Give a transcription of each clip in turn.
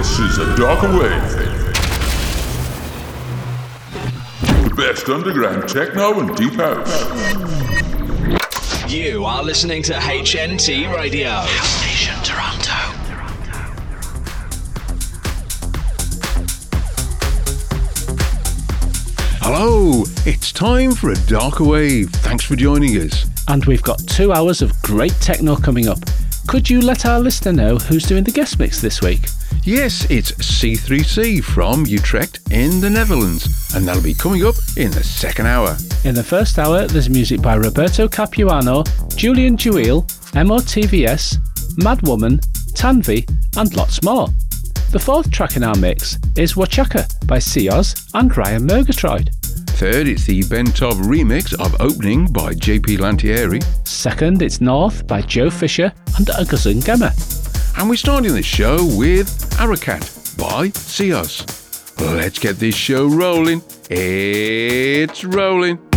This is a darker wave. The best underground techno and deep house. You are listening to HNT Radio. House Station Toronto. Hello, it's time for a darker wave. Thanks for joining us. And we've got two hours of great techno coming up. Could you let our listener know who's doing the guest mix this week? Yes, it's C3C from Utrecht in the Netherlands, and that'll be coming up in the second hour. In the first hour, there's music by Roberto Capuano, Julian Jeweil, MOTVS, Madwoman, Tanvi, and lots more. The fourth track in our mix is Wachaka by Cioz and Ryan Murgatroyd. Third, it's the Ben Tov remix of Opening by JP Lantieri. Second, it's North by Joe Fisher and Oguzhan Gemma. And we're starting the show with Harakat by Cioz. Let's get this show rolling. It's rolling.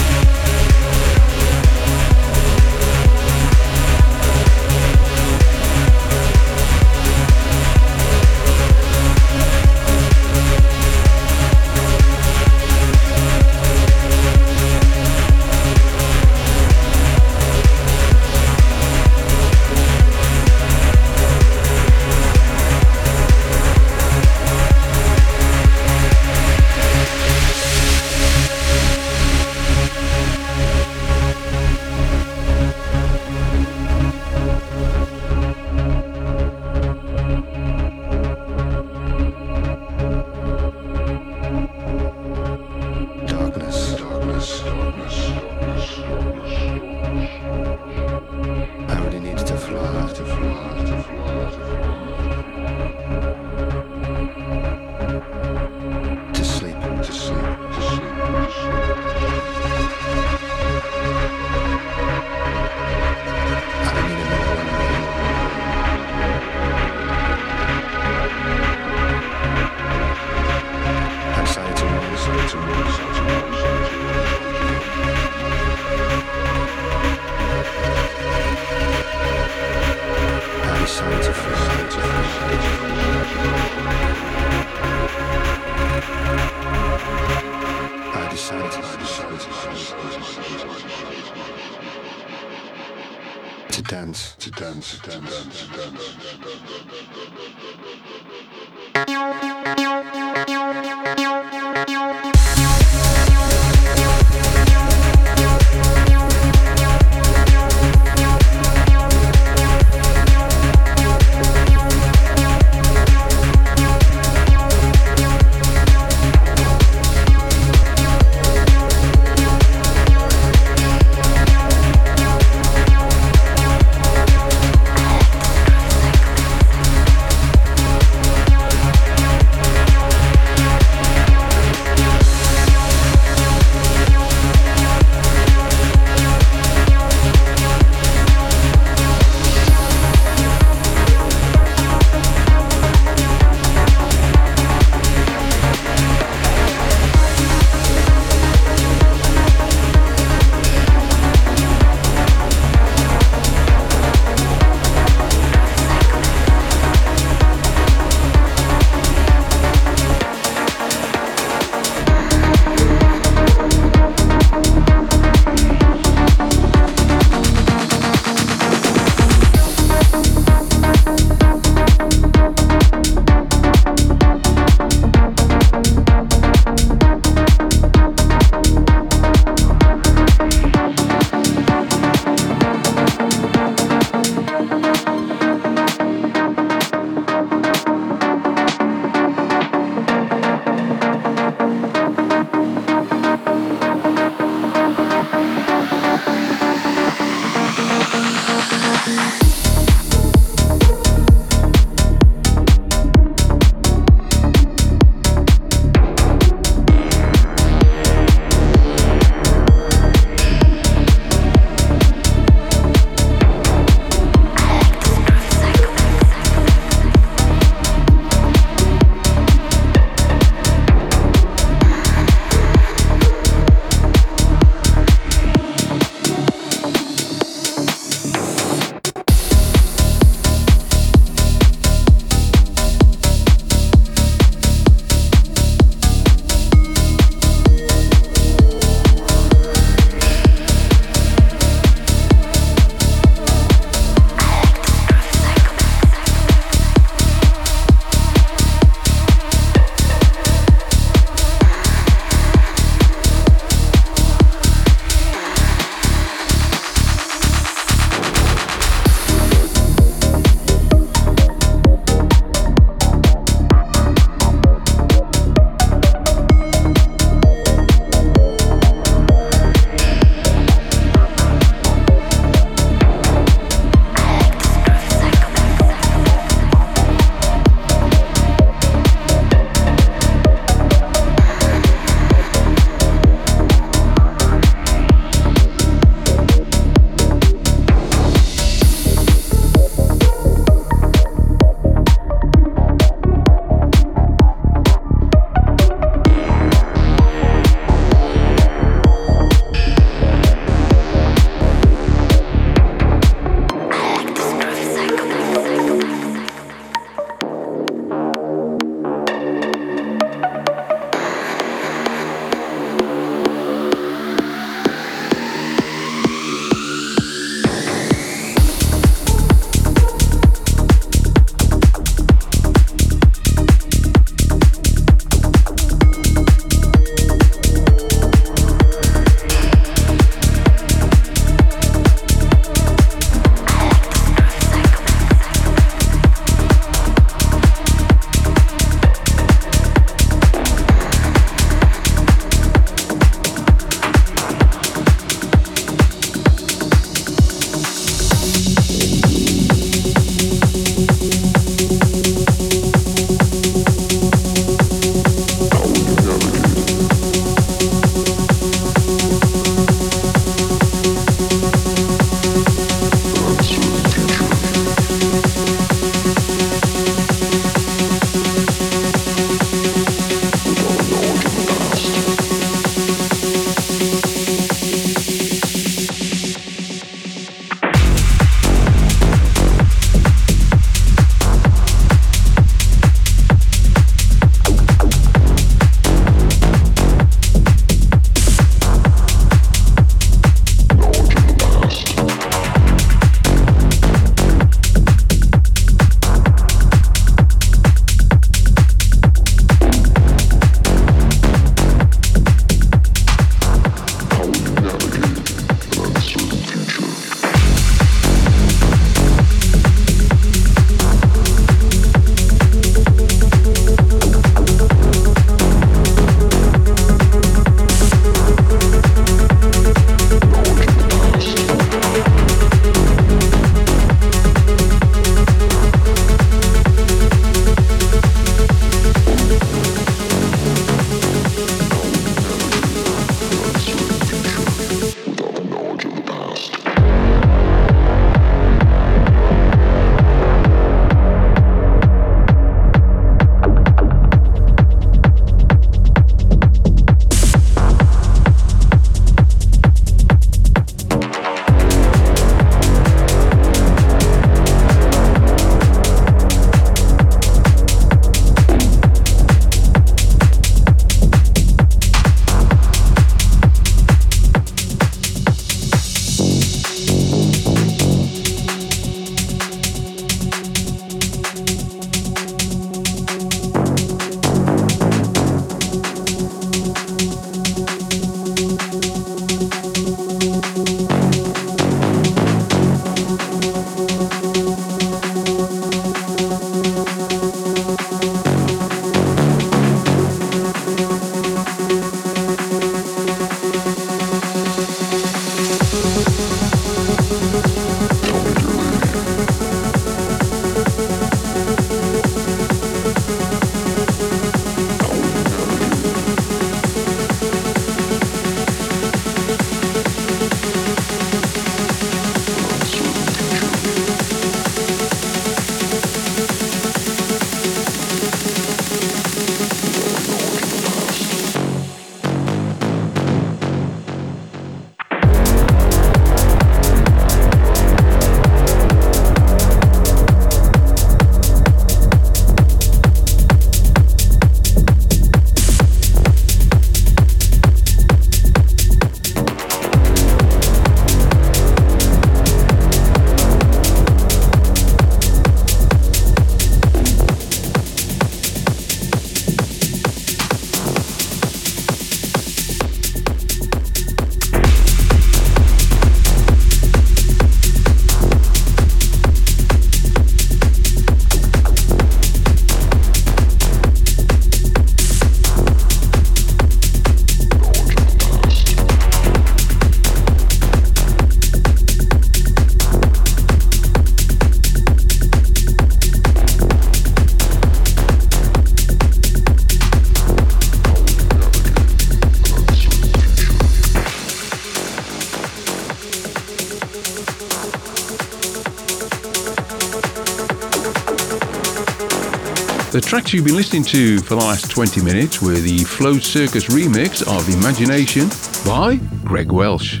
Tracks you've been listening to for the last 20 minutes were the Flo Circus remix of Imagination by Greg Welsh.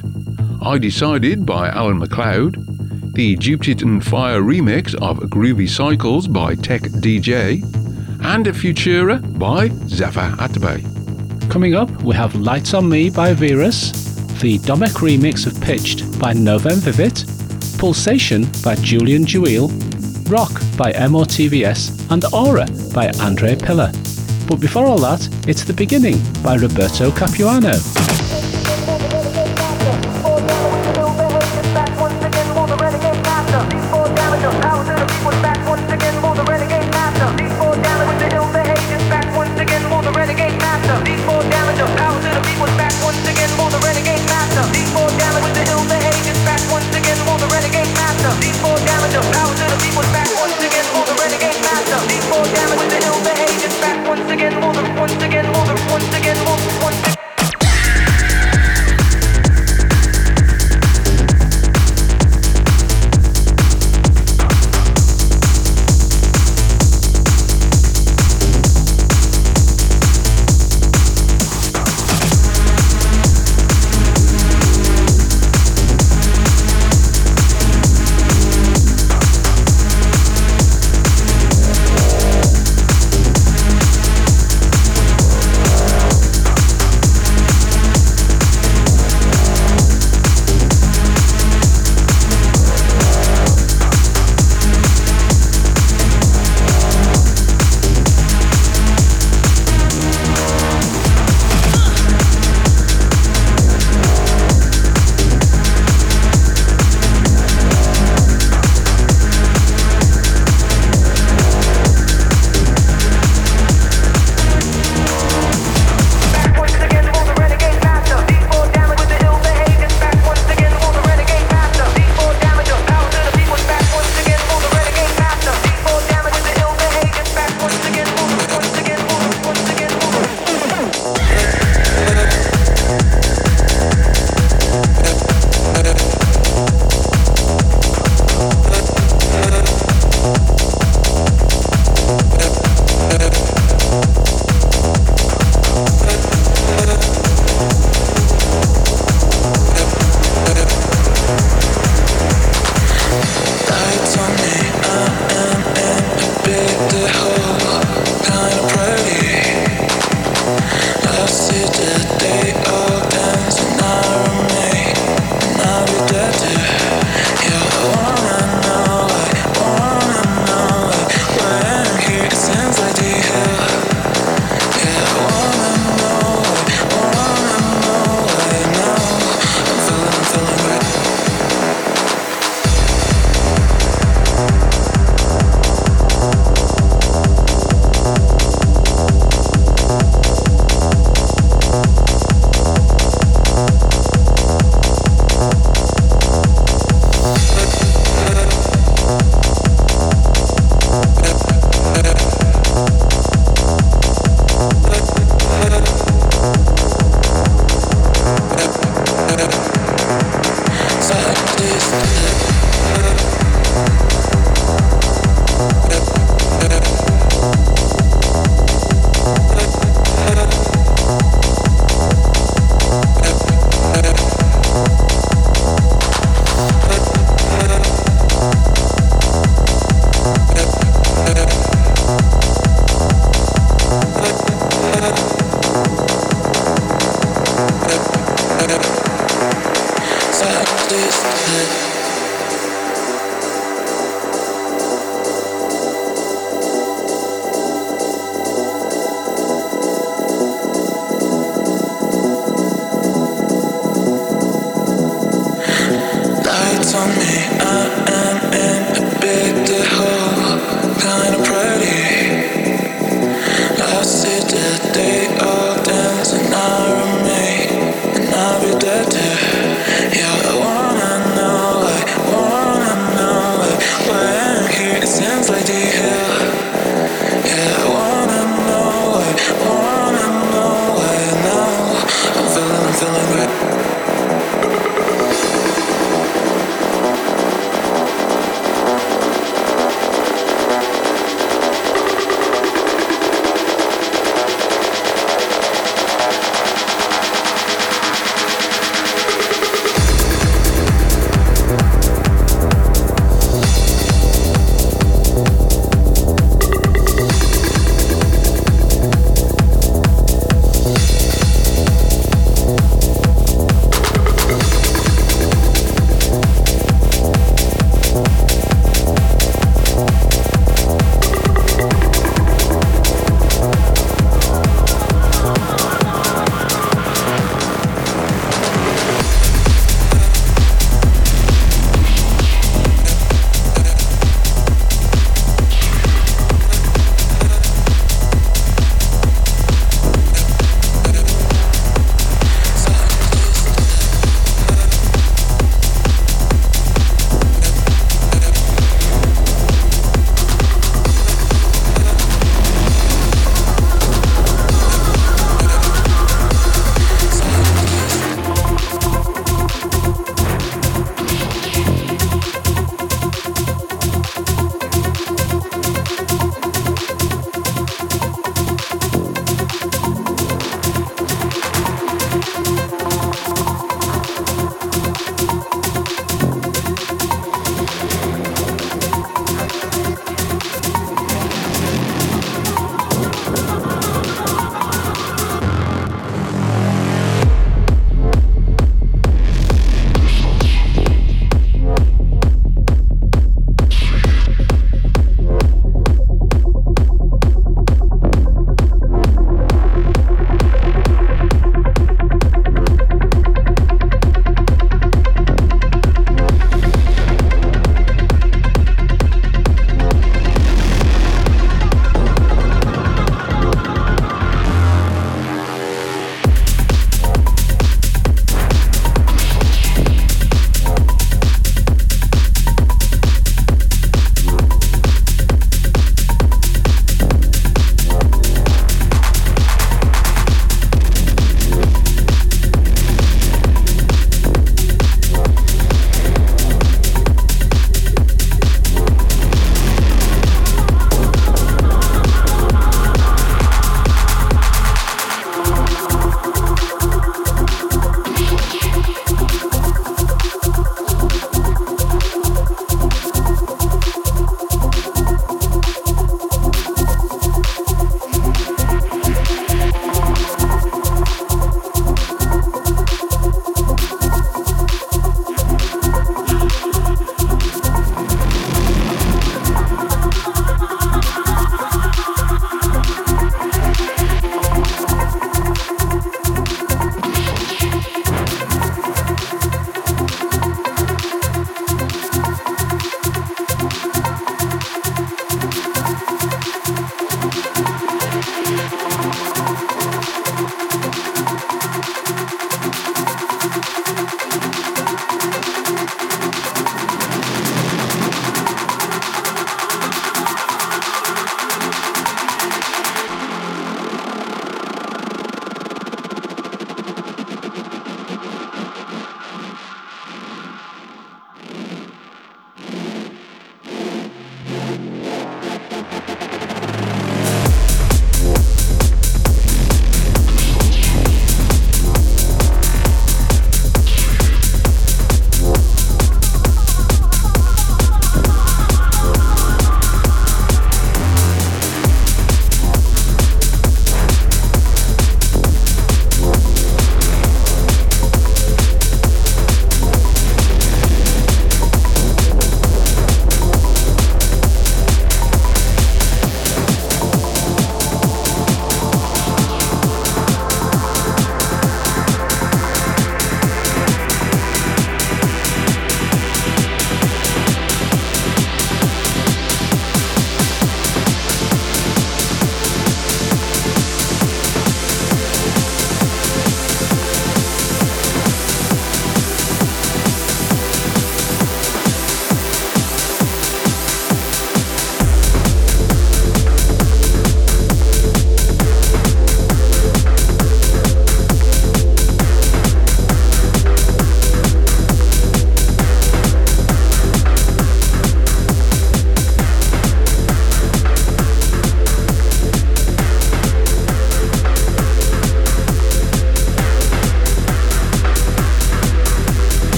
I Decided by Alan McLeod, the Jupiter and Fire remix of Groovy Cycles by Tech DJ, and Futura by Zafar Atabe. Coming up, we have Lights on Me by Virus, the Domek remix of Pitched by Novem Vivit, Pulsation by Julian Jeweil, Rock by MOTVS, and Aura by Andre Pillar. But before all that, it's The Beginning by Roberto Capuano.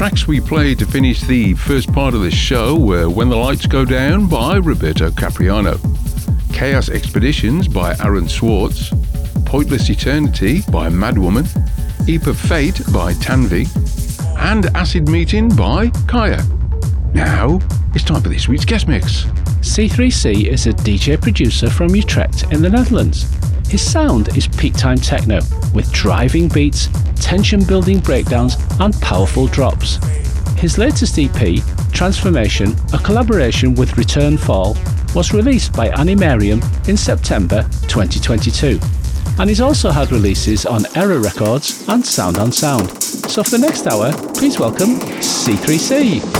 Tracks we played to finish the first part of the show were When the Lights Go Down by Roberto Capuano, Chaos Expeditions by Aaron Swartz, Pointless Eternity by Madwoman, Eep of Fate by Tanvi, and Acid Meeting by Kaya. Now, it's time for this week's guest mix. C3C is a DJ producer from Utrecht in the Netherlands. His sound is peak time techno with driving beats, tension building breakdowns, and powerful drops. His latest EP, Transformation, a collaboration with Return Fall, was released by Animarium in September 2022 and he's also had releases on Error Records and Sound on Sound. So for the next hour, please welcome C3C.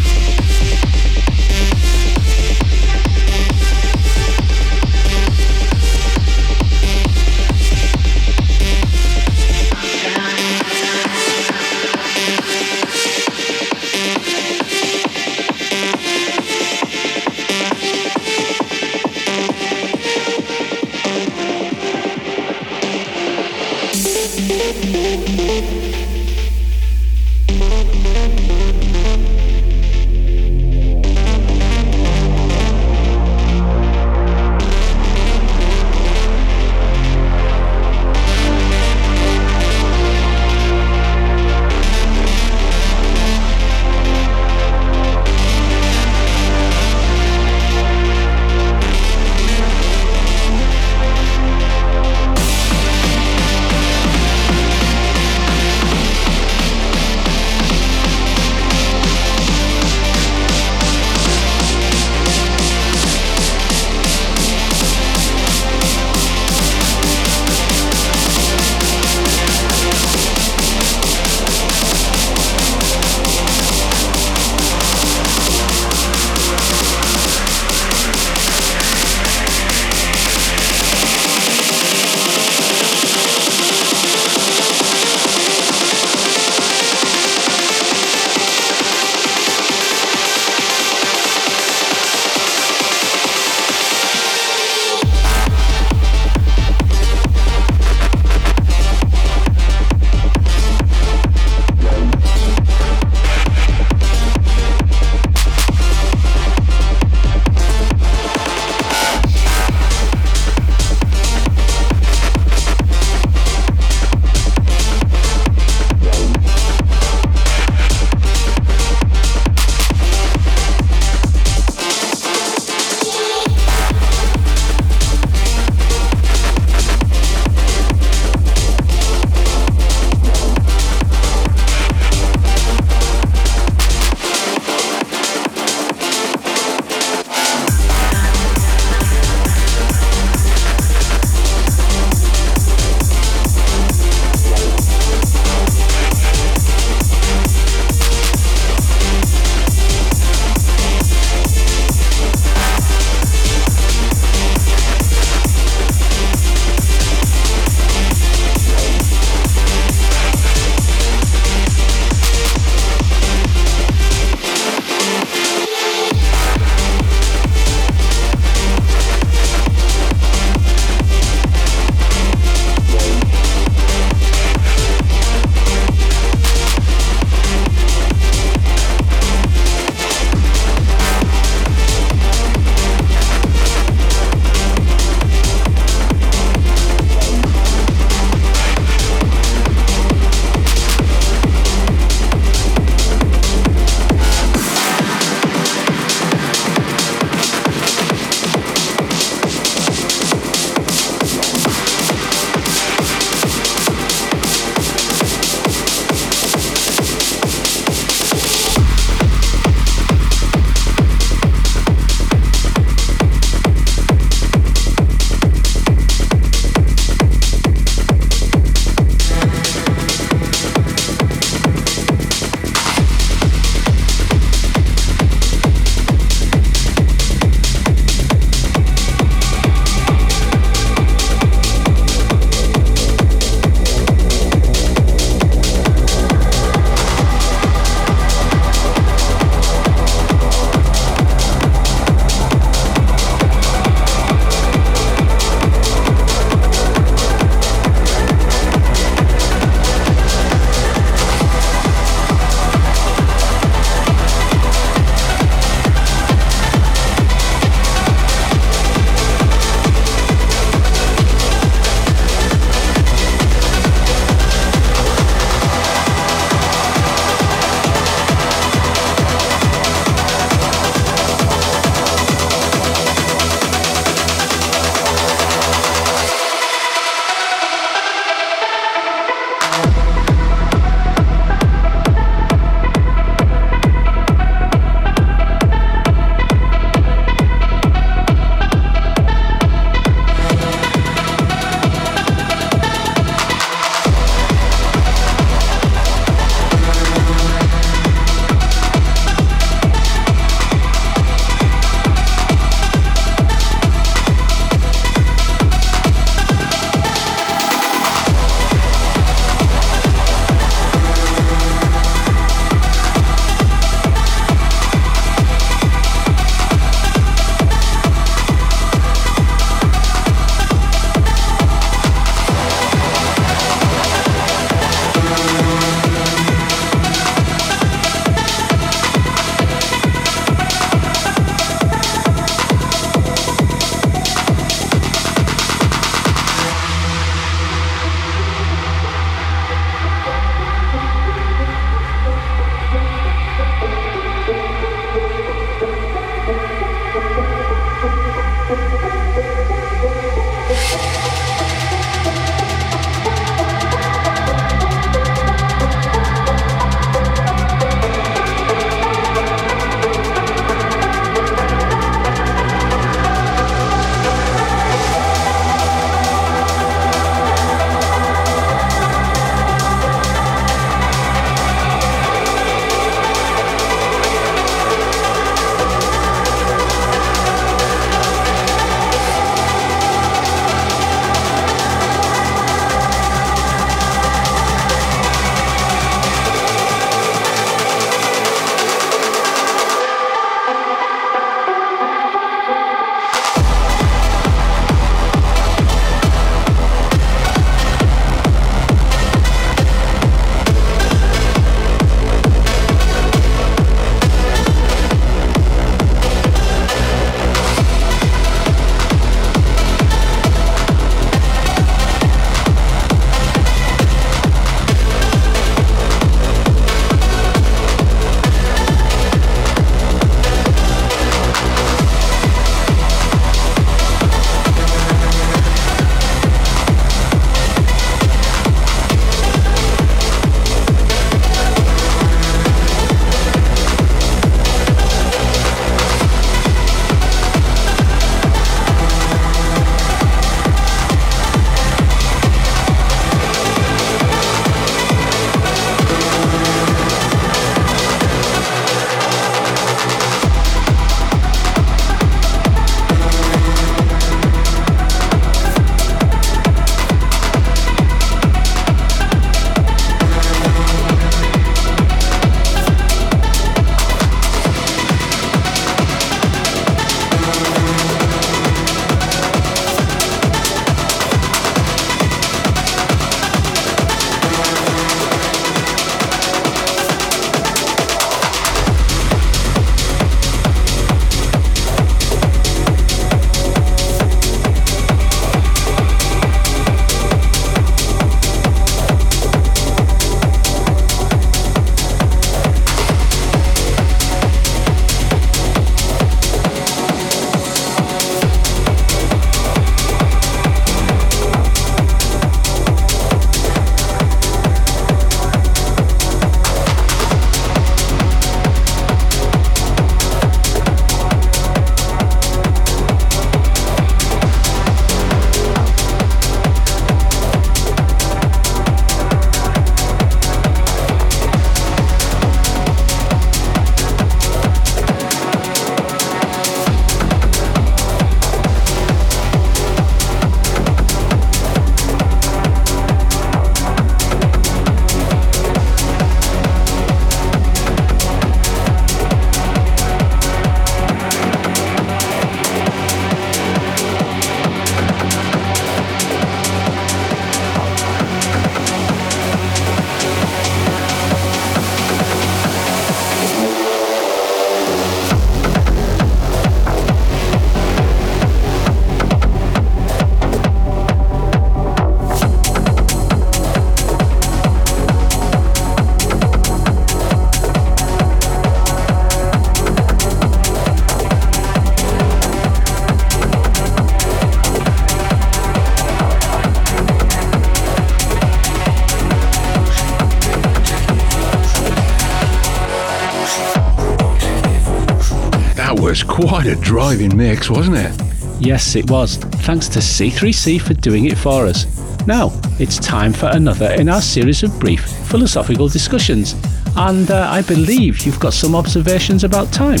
Quite a driving mix, wasn't it? Yes, it was. Thanks to C3C for doing it for us. Now, it's time for another in our series of brief philosophical discussions. And uh, I believe you've got some observations about time.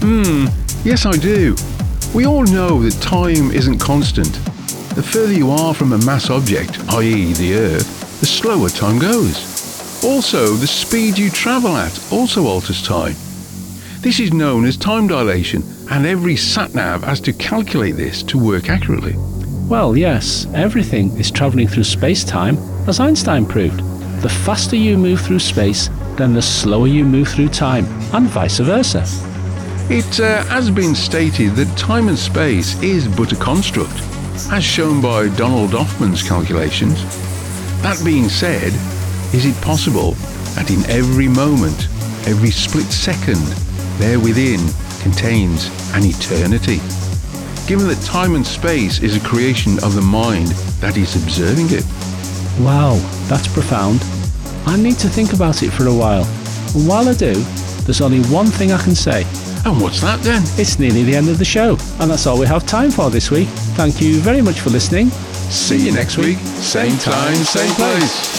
Hmm, yes, I do. We all know that time isn't constant. The further you are from a mass object, i.e., the Earth, the slower time goes. Also, the speed you travel at also alters time. This is known as time dilation, and every satnav has to calculate this to work accurately. Well, yes, everything is travelling through space time, as Einstein proved. The faster you move through space, then the slower you move through time, and vice versa. It uh, has been stated that time and space is but a construct, as shown by Donald Hoffman's calculations. That being said, is it possible that in every moment, every split second, there within contains an eternity? Given that time and space is a creation of the mind that is observing it. Wow, that's profound. I need to think about it for a while. And while I do, there's only one thing I can say. And what's that then? It's nearly the end of the show, and that's all we have time for this week. Thank you very much for listening. See you next week, same time, same place.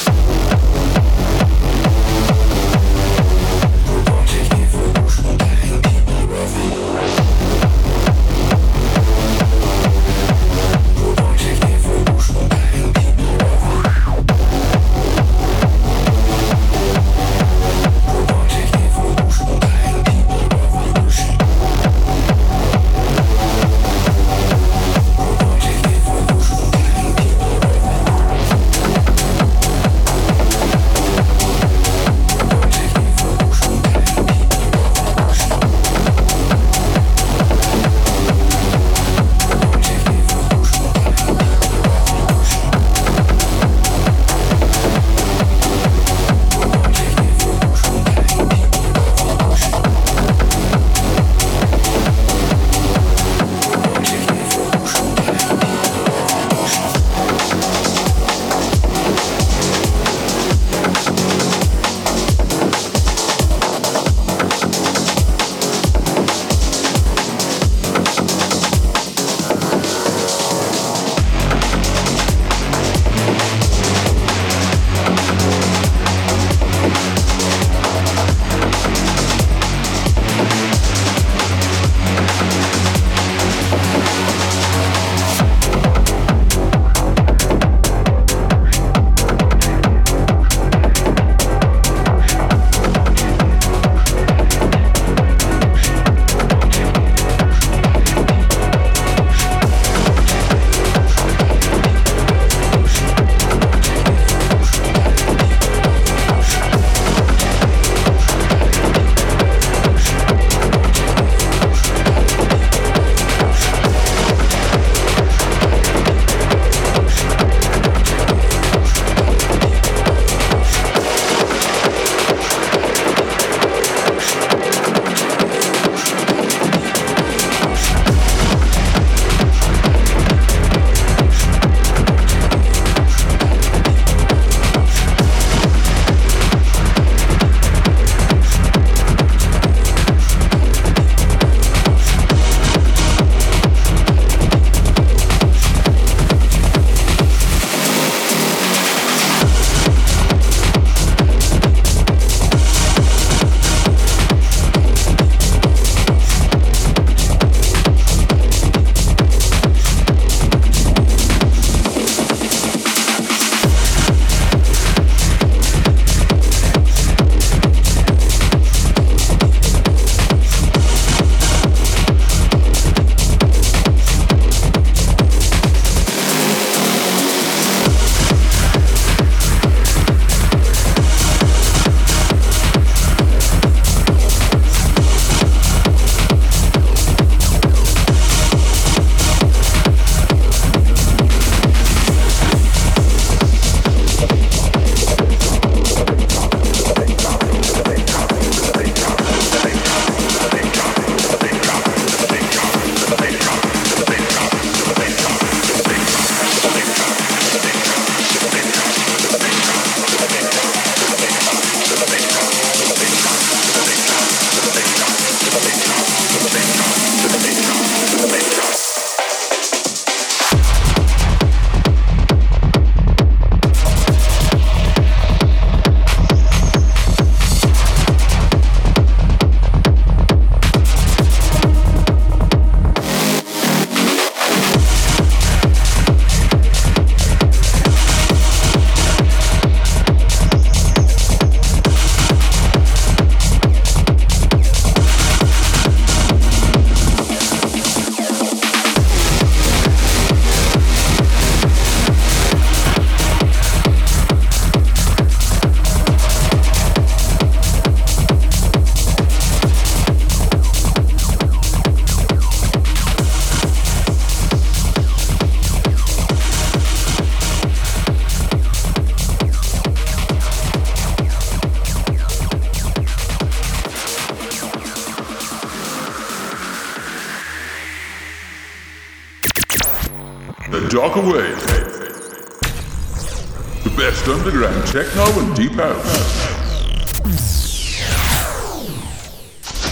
Techno and deep house.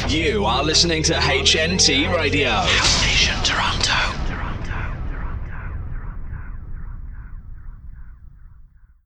You are listening to HNT Radio.